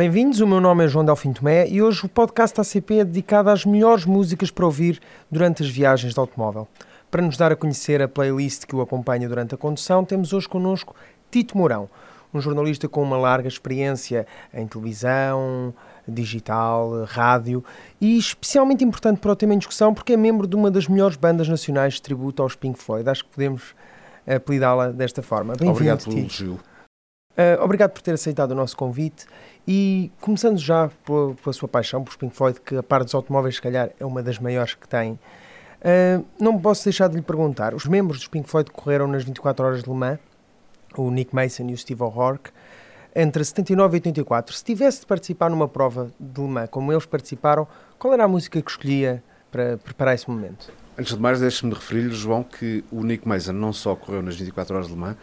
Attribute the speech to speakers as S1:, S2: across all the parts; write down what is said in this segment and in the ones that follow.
S1: Bem-vindos, o meu nome é João Delfim Tomé e hoje o podcast ACP é dedicado às melhores músicas para ouvir durante as viagens de automóvel. Para nos dar a conhecer a playlist que o acompanha durante a condução, temos hoje connosco Tito Mourão, um jornalista com uma larga experiência em televisão, digital, rádio e especialmente importante para o tema em discussão porque é membro de uma das melhores bandas nacionais de tributo aos Pink Floyd. Acho que podemos apelidá-la desta forma.
S2: Obrigado pelo elogio.
S1: Uh, obrigado por ter aceitado o nosso convite e começando já pela, sua paixão por Pink Floyd, que a par dos automóveis se calhar é uma das maiores que tem, uh, não posso deixar de lhe perguntar, os membros dos Pink Floyd correram nas 24 horas de Le Mans, o Nick Mason e o Steve O'Rourke, entre 79 e 84. Se tivesse de participar numa prova de Le Mans como eles participaram, qual era a música que escolhia para preparar esse momento?
S2: Antes de mais, deixe-me referir-lhe, João, que o Nick Mason não só correu nas 24 horas de Le Mans,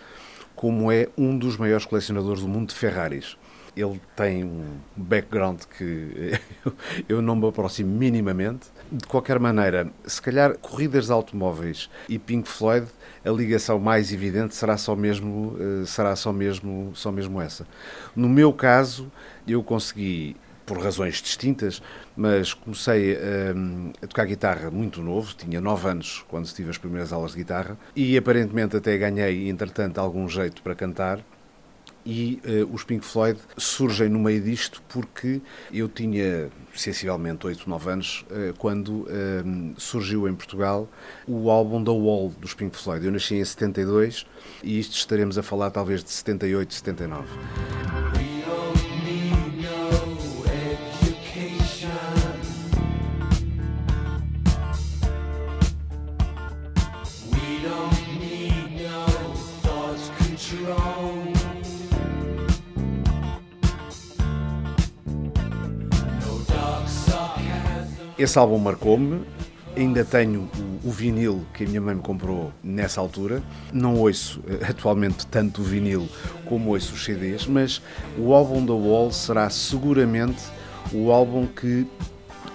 S2: como é um dos maiores colecionadores do mundo de Ferraris. Ele tem um background que eu não me aproximo minimamente. De qualquer maneira, se calhar corridas de automóveis e Pink Floyd, a ligação mais evidente será só mesmo, eh, será só mesmo, só mesmo essa. No meu caso, eu consegui por razões distintas, mas comecei um, a tocar guitarra muito novo, tinha 9 anos quando tive as primeiras aulas de guitarra e aparentemente até ganhei, entretanto, algum jeito para cantar. E uh, os Pink Floyd surgem no meio disto porque eu tinha sensivelmente 8, 9 anos uh, quando uh, surgiu em Portugal o álbum The Wall dos Pink Floyd. Eu nasci em 72 e isto estaremos a falar talvez de 78, 79. Esse álbum marcou-me. Ainda tenho o, o, vinil que a minha mãe me comprou nessa altura. Não ouço eh, atualmente tanto o vinil como ouço os CDs, mas o álbum da Wall será seguramente o álbum que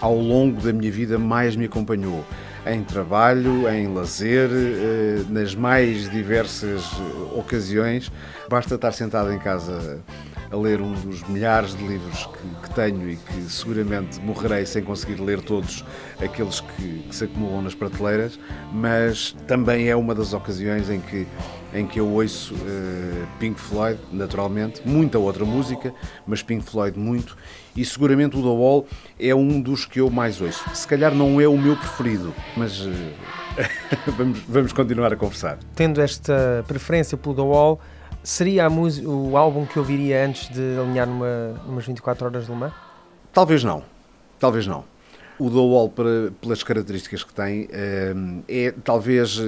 S2: ao longo da minha vida mais me acompanhou em trabalho, em lazer, eh, nas mais diversas ocasiões. Basta estar sentado em casa a ler um dos milhares de livros que, que tenho e que seguramente morrerei sem conseguir ler todos aqueles que, que, se acumulam nas prateleiras, mas também é uma das ocasiões em que, em que eu ouço uh, Pink Floyd, naturalmente, muita outra música, mas Pink Floyd muito, e seguramente o The Wall é um dos que eu mais ouço. Se calhar não é o meu preferido, mas. Uh, vamos, vamos continuar a conversar.
S1: Tendo esta preferência pelo The Wall, Seria música, o álbum que eu ouviria antes de alinhar numa, numas 24 horas de Le Mans?
S2: Talvez não. Talvez não. O The Wall, para, pelas características que tem, eh, é talvez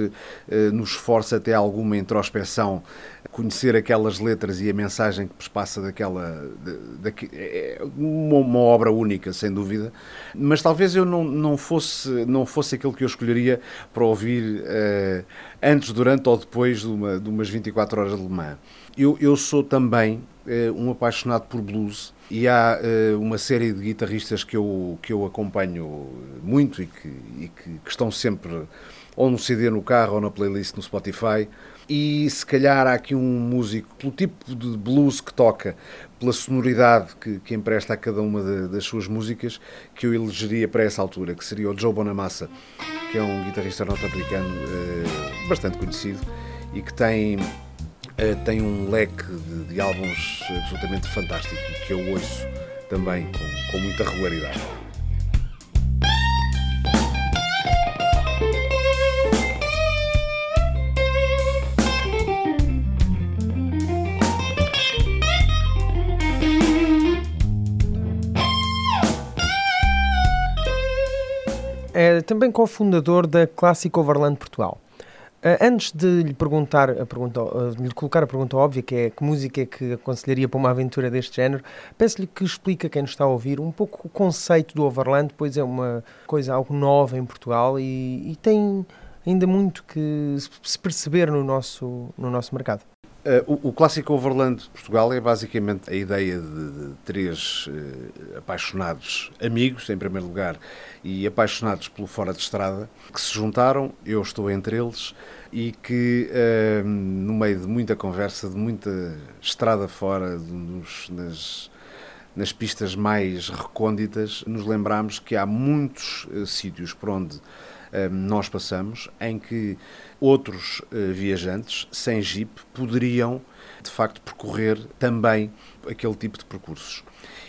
S2: eh, nos esforça até alguma introspeção conhecer aquelas letras e a mensagem que passa daquela. Da, da, é uma, uma, obra única, sem dúvida, mas talvez eu não, não, fosse, não fosse aquele que eu escolheria para ouvir uh, antes, durante ou depois de, uma, de umas 24 horas de Le Mans. Eu, eu sou também uh, um apaixonado por blues e há uh, uma série de guitarristas que eu, que eu acompanho muito e, que, e que, que estão sempre ou no CD no carro ou na playlist no Spotify. E se calhar há aqui um músico, pelo tipo de blues que toca, pela sonoridade que, que empresta a cada uma de, das suas músicas, que eu elegeria para essa altura, que seria o Joe Bonamassa, que é um guitarrista norte-americano eh, bastante conhecido e que tem, eh, tem um leque de, de álbuns absolutamente fantástico, que eu ouço também com, com muita regularidade.
S1: é também cofundador da Clássica Overland Portugal. Uh, antes de lhe perguntar a pergunta, uh, de lhe colocar a pergunta óbvia, que é que música é que aconselharia para uma aventura deste género, peço-lhe que explique a quem nos está a ouvir um pouco o conceito do Overland, pois é uma coisa algo nova em Portugal e, e tem ainda muito que se perceber no nosso, no nosso mercado.
S2: Uh, o, o, clássico Overland de Portugal é basicamente a ideia de, de três uh, apaixonados amigos, em primeiro lugar, e apaixonados pelo fora de estrada, que se juntaram, eu estou entre eles, e que uh, no meio de muita conversa, de muita estrada fora, de, das, nas pistas mais recônditas, nos lembramos que há muitos sítios por onde nós passamos em que outros uh, viajantes sem jeep poderiam de facto percorrer também aquele tipo de percursos.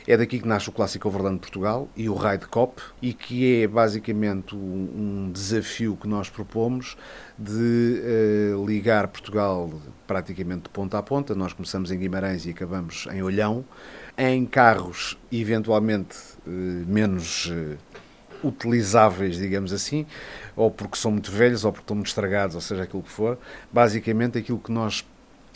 S2: É daqui que nasce o clássico Overland Portugal e o Ride Cop, e que é basicamente um, desafio que nós propomos de uh, ligar Portugal praticamente de ponta a ponta. Nós começamos em Guimarães e acabamos em Olhão, em carros eventualmente uh, menos. Uh, utilizáveis, digamos assim, ou porque são muito velhos, ou porque estão muito estragados, ou seja, aquilo que for. Basicamente, aquilo que nós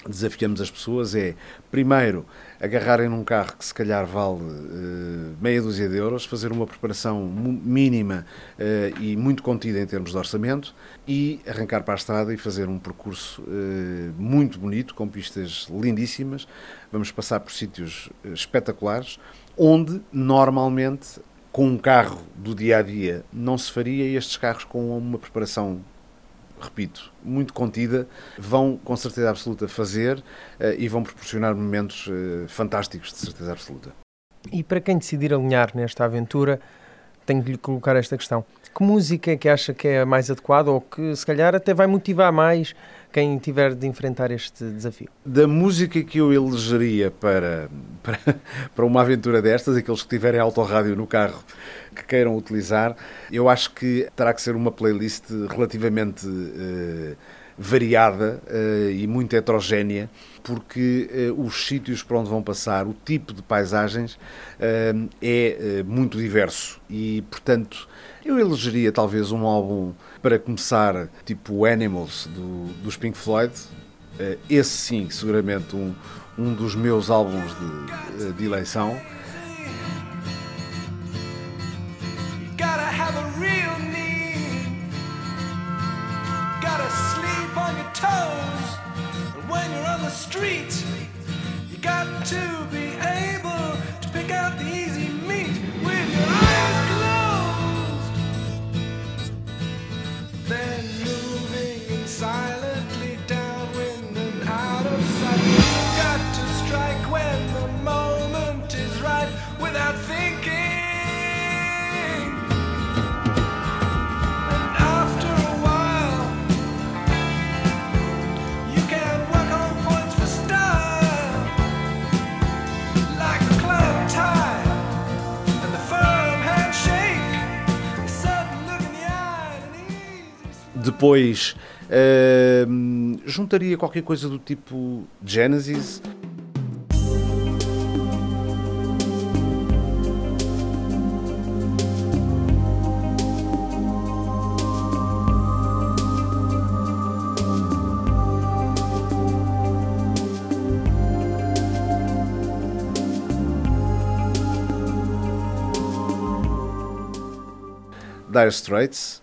S2: desafiamos as pessoas é, primeiro, agarrarem num carro que se calhar vale uh, meia dúzia de euros, fazer uma preparação mínima uh, e muito contida em termos de orçamento e arrancar para a estrada e fazer um percurso uh, muito bonito, com pistas lindíssimas. Vamos passar por sítios espetaculares, onde normalmente com um carro do dia a dia não se faria e estes carros com uma preparação repito, muito contida, vão com certeza absoluta fazer uh, e vão proporcionar momentos uh, fantásticos de certeza absoluta.
S1: E para quem decidir alinhar nesta aventura, tenho de lhe colocar esta questão. Que música é que acha que é mais adequada ou que se calhar até vai motivar mais quem tiver de enfrentar este desafio?
S2: Da música que eu elegeria para, para, para uma aventura destas, aqueles que tiverem autorrádio no carro que queiram utilizar, eu acho que terá que ser uma playlist relativamente uh, variada uh, e muito heterogénea, porque uh, os sítios para onde vão passar, o tipo de paisagens é muito diverso e, portanto, eu elegeria talvez um álbum para começar, tipo Animals do, dos Pink Floyd. esse sim, seguramente um, um dos meus álbuns de, de eleição. toes. Depois uh, juntaria qualquer coisa do tipo Genesis. Dire Straits,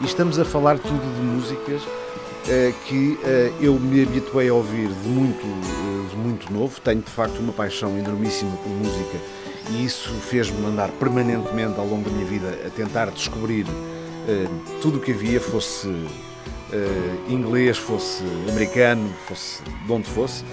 S2: e estamos a falar tudo de músicas que eu me habituei a ouvir de muito, de muito novo. Tenho de facto uma paixão enormíssima por música e isso fez-me andar permanentemente ao longo da minha vida a tentar descobrir tudo o que havia, fosse uh, inglês, fosse americano, fosse de onde fosse.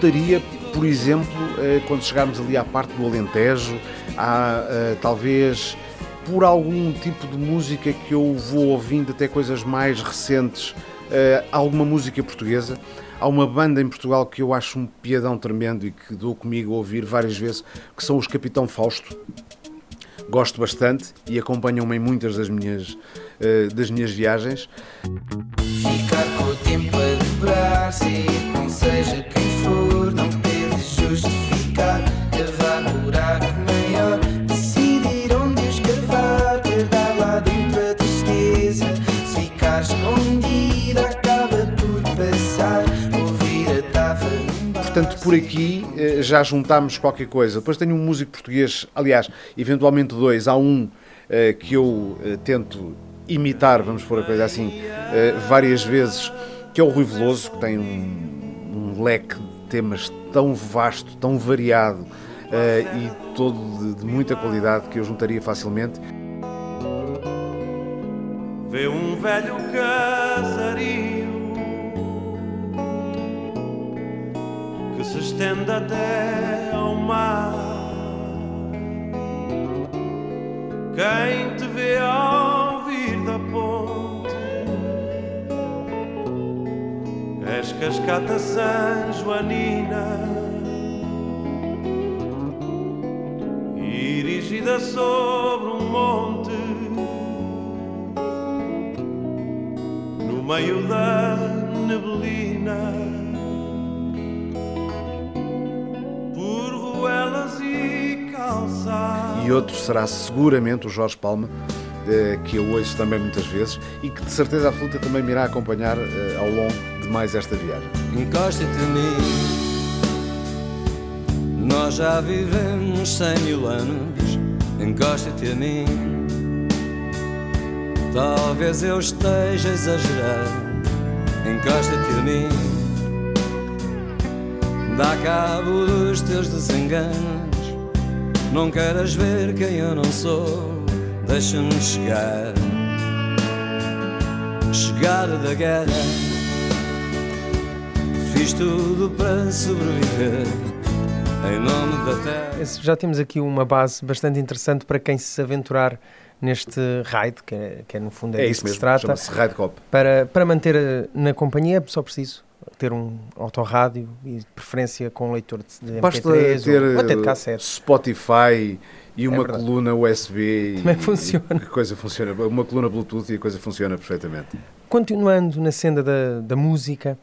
S2: Juntaria, por exemplo, eh, quando chegarmos ali à parte do Alentejo, há eh, talvez por algum tipo de música que eu vou ouvindo, até coisas mais recentes, eh, alguma música portuguesa. Há uma banda em Portugal que eu acho um piadão tremendo e que dou comigo a ouvir várias vezes, que são os Capitão Fausto. Gosto bastante e acompanham-me em muitas das minhas, das minhas viagens.
S3: Ficar com o tempo a dobrar, sair com seja quem por
S2: aqui eh, já juntámos qualquer coisa. Depois tenho um músico português, aliás, eventualmente dois. Há um eh, que eu eh, tento imitar, vamos pôr a coisa assim, várias vezes, que é o Rui Veloso, que tem um, um leque de temas tão vasto, tão variado e todo de, de muita qualidade que eu juntaria facilmente.
S4: Vê um velho casario que se estende até ao mar. Quem te vê ao vir da ponte és cascata San Joanina, erigida sobre um monte. no meio da neblina, e
S2: outro será seguramente o Jorge Palma, eh, que eu ouço também muitas vezes e que de certeza absoluta também me irá acompanhar eh, ao longo de mais esta viagem.
S5: Encosta-te a mim. Nós já vivemos cem mil anos. Encosta-te a mim. Talvez eu esteja a exagerar. Encosta-te a mim. Dá cabo dos teus desenganos. Não queiras ver quem eu não sou. Deixa-me chegar. Chegada da guerra. Fiz tudo para sobreviver em nome da terra.
S1: Já temos aqui uma base bastante interessante para quem se aventurar neste raid, que é, que é, no fundo é,
S2: É isso
S1: que
S2: mesmo,
S1: se trata.
S2: chama-se Raid Cop.
S1: Para, para manter eh, na companhia é só preciso ter um autorrádio e de preferência com um leitor de, de
S2: Basta
S1: MP3
S2: ter
S1: ou até de cassete.
S2: Spotify e uma
S1: verdade.
S2: coluna USB.
S1: Também
S2: e-
S1: funciona.
S2: e a coisa funciona. Uma coluna Bluetooth e a coisa funciona perfeitamente.
S1: Continuando na senda da, da música,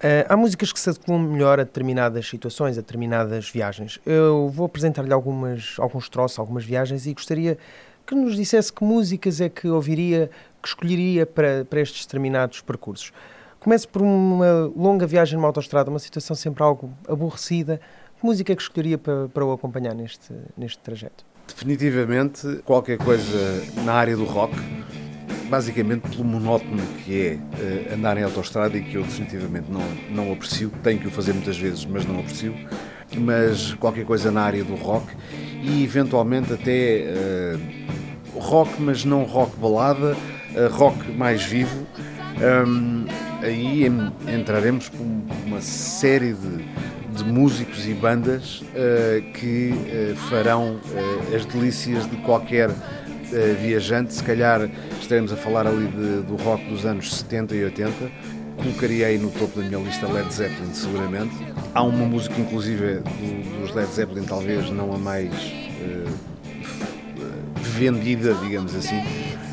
S1: eh, há músicas que se adequam melhor a determinadas situações, a determinadas viagens. Eu vou apresentar-lhe algumas, alguns troços, algumas viagens e gostaria que nos dissesse que músicas é que ouviria, que escolheria para, para estes determinados percursos. Comece por uma longa viagem numa autoestrada, uma situação sempre algo aborrecida. Que música é que escolheria para, para o acompanhar neste, neste trajeto?
S2: Definitivamente qualquer coisa na área do rock. basicamente pelo monótono que é eh, andar em autoestrada e que eu definitivamente não, não aprecio. Tenho que o fazer muitas vezes, mas não aprecio. Mas qualquer coisa na área do rock e eventualmente até eh, rock, mas não rock balada, eh, rock mais vivo. Hum, aí em- entraremos por uma série de, de músicos e bandas eh, que eh, farão eh, as delícias de qualquer viajante. Se calhar estaremos a falar ali de- do rock dos anos 70 e 80. Colocaria aí no topo da minha lista Led Zeppelin, seguramente. Há uma música, inclusive, do- dos Led Zeppelin, talvez não a mais vendida, digamos assim,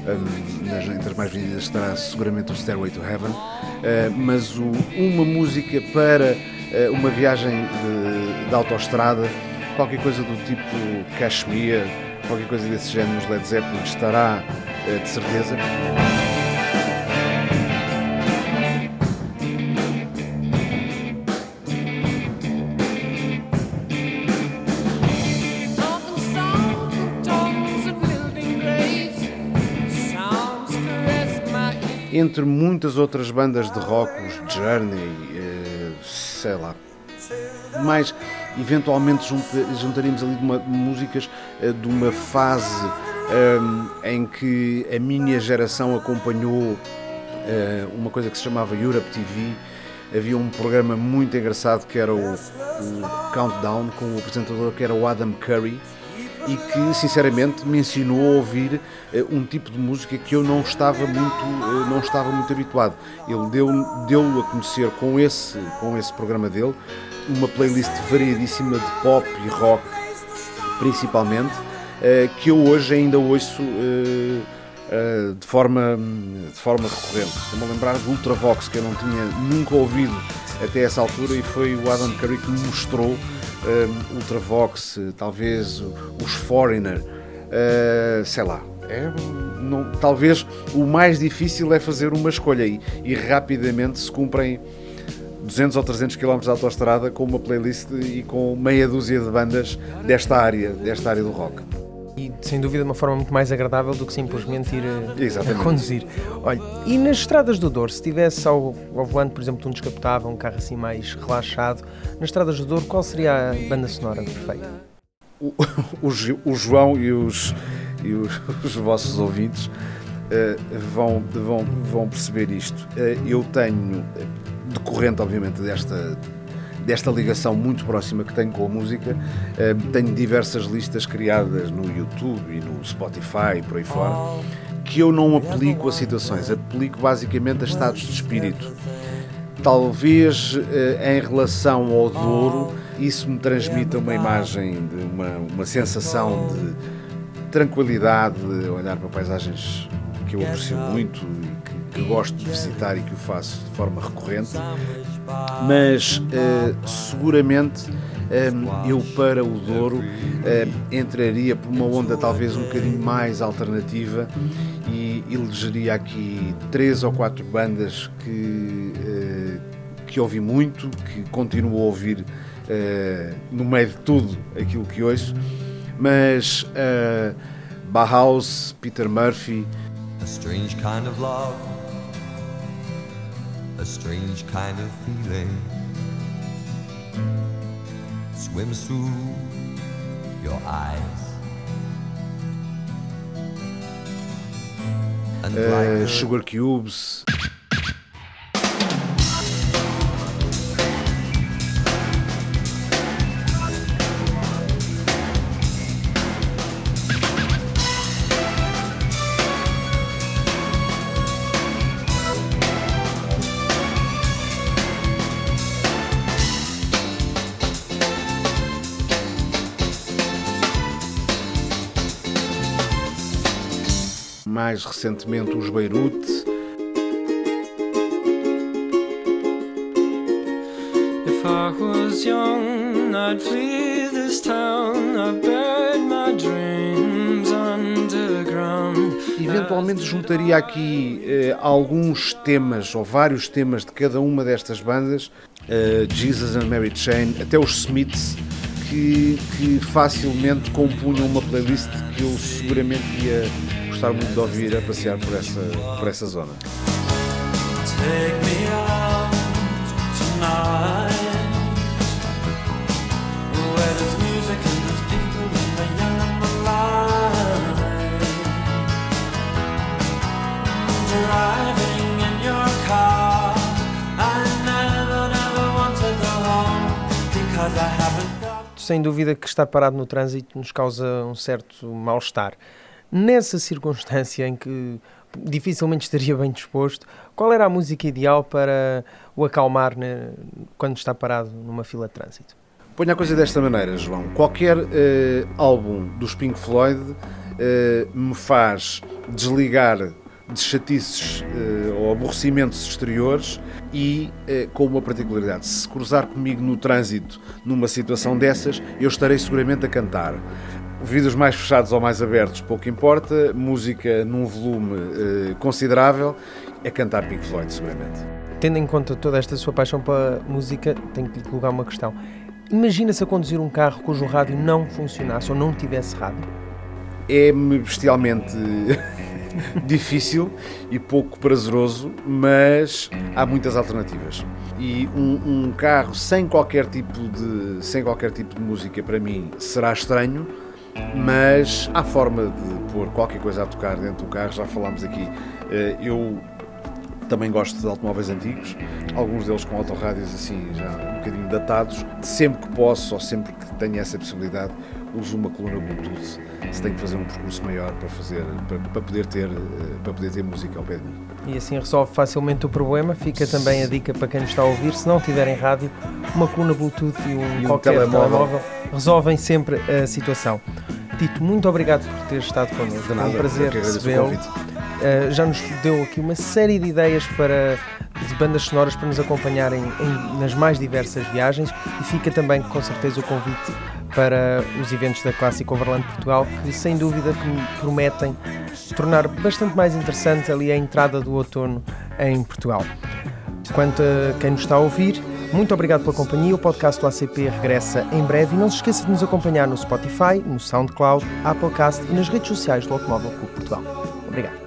S2: um, nas, entre as mais vendidas estará seguramente o Stairway to Heaven, uh, mas o- uma música para uh, uma viagem de, de autoestrada, qualquer coisa do tipo Kashmir, qualquer coisa desse género nos Led Zeppelin estará uh, de certeza. Entre muitas outras bandas de rock, os Journey, eh, sei lá, mais eventualmente junta- juntaríamos ali uma- músicas eh, de uma fase ehm, em que a minha geração acompanhou eh, uma coisa que se chamava Europe TV. Havia um programa muito engraçado que era o, o Countdown com o apresentador que era o Adam Curry e que sinceramente me ensinou a ouvir eh, um tipo de música que eu não estava muito eh, não estava muito habituado. Ele deu deu a conhecer com esse com esse programa dele uma playlist variadíssima de pop e rock principalmente eh, que eu hoje ainda ouço de forma de forma recorrente. Estou-me a lembrar do Ultravox que eu não tinha nunca ouvido até essa altura e foi o Adam Curry que me mostrou eh, Ultravox, talvez os Foreigner, eh, sei lá. É, não- talvez o mais difícil é fazer uma escolha e, e rapidamente se cumprem 200 ou 300 km de autoestrada com uma playlist e com meia dúzia de bandas desta área, desta área do rock.
S1: E sem dúvida uma forma muito mais agradável do que simplesmente ir a,
S2: Exatamente.
S1: a conduzir. Olha, e nas estradas do Douro, se tivesse ao, ao volante, por exemplo, de um descapotável, um carro assim mais relaxado, nas estradas do Douro, qual seria a banda sonora perfeita?
S2: O, o o João e os, e os, os vossos ouvintes eh, vão, vão, vão perceber isto. Eh, eu tenho, eh, decorrente obviamente desta, desta ligação muito próxima que tenho com a música, eh, tenho diversas listas criadas no YouTube e no Spotify e por aí fora, que eu não aplico a situações, aplico basicamente a estados de espírito. Talvez eh, em relação ao Douro, isso me transmita uma imagem, de uma, uma sensação de tranquilidade, de olhar para paisagens que eu aprecio muito e que, que gosto de visitar e que o faço de forma recorrente. Mas eh, seguramente eh, eu para o Douro eh, entraria por uma onda talvez um bocadinho mais alternativa e elegeria aqui três ou quatro bandas que, eh, que ouvi muito, que continuo a ouvir eh, no meio de tudo aquilo que ouço, mas eh, Bauhaus, Peter Murphy,
S6: A strange kind of love, a strange kind of feeling swims through your eyes. And like eh,
S2: Sugar Cubes, mais recentemente os Beirute,
S5: If I was young, I'd flee this town. I've buried my dreams underground.
S2: Eventualmente juntaria aqui eh, alguns temas ou vários temas de cada uma destas bandas, eh, Jesus and Mary Chain, até os Smiths, que, que facilmente compunham uma playlist que eu seguramente ia gostar muito de ouvir a passear por essa, por essa zona.
S1: Sem dúvida que estar parado no trânsito nos causa um certo mal-estar. Nessa circunstância em que dificilmente estaria bem disposto, qual era a música ideal para o acalmar né, quando está parado numa fila de trânsito?
S2: Ponha a coisa desta maneira, João. Qualquer eh, álbum dos Pink Floyd eh, me faz desligar de chatices eh, ou aborrecimentos exteriores e eh, com uma particularidade. Se cruzar comigo no trânsito numa situação dessas, eu estarei seguramente a cantar. Vidros mais fechados ou mais abertos, pouco importa. Música num volume eh, considerável, a cantar Pink Floyd, seguramente.
S1: Tendo em conta toda esta sua paixão pela música, tenho que lhe colocar uma questão. Imagina-se a conduzir um carro cujo rádio não funcionasse ou não tivesse rádio.
S2: é-me bestialmente difícil e pouco prazeroso, mas há muitas alternativas. E um, um carro sem qualquer tipo de sem qualquer tipo de música para mim será estranho, mas há forma de pôr qualquer coisa a tocar dentro do carro. Já falámos aqui. Eh, Eu também gosto de automóveis antigos, alguns deles com autorrádios assim já um bocadinho datados. Sempre que posso ou sempre que tenho essa possibilidade, uso uma coluna Bluetooth. Se tenho que fazer um percurso maior para fazer para, para poder ter eh, para poder ter música ao pé de mim.
S1: E assim resolve facilmente o problema. Fica também a dica para quem nos está a ouvir: se não tiverem rádio, uma coluna Bluetooth e um,
S2: E um
S1: qualquer
S2: telemóvel.
S1: telemóvel. resolvem sempre a situação. Tito, muito obrigado por ter estado connosco. Foi um prazer recebê-lo. Uh, já nos deu aqui uma série de ideias para de bandas sonoras para nos acompanharem em- nas mais diversas viagens e fica também com certeza o convite para os eventos da Clássico Overland Portugal que sem dúvida que me prometem tornar bastante mais interessante ali a entrada do outono em Portugal. Quanto a quem nos está a ouvir, muito obrigado pela companhia. O podcast do ACP regressa em breve e não se esqueça de nos acompanhar no Spotify, no SoundCloud, Applecast e nas redes sociais do Automóvel Clube Portugal. Obrigado.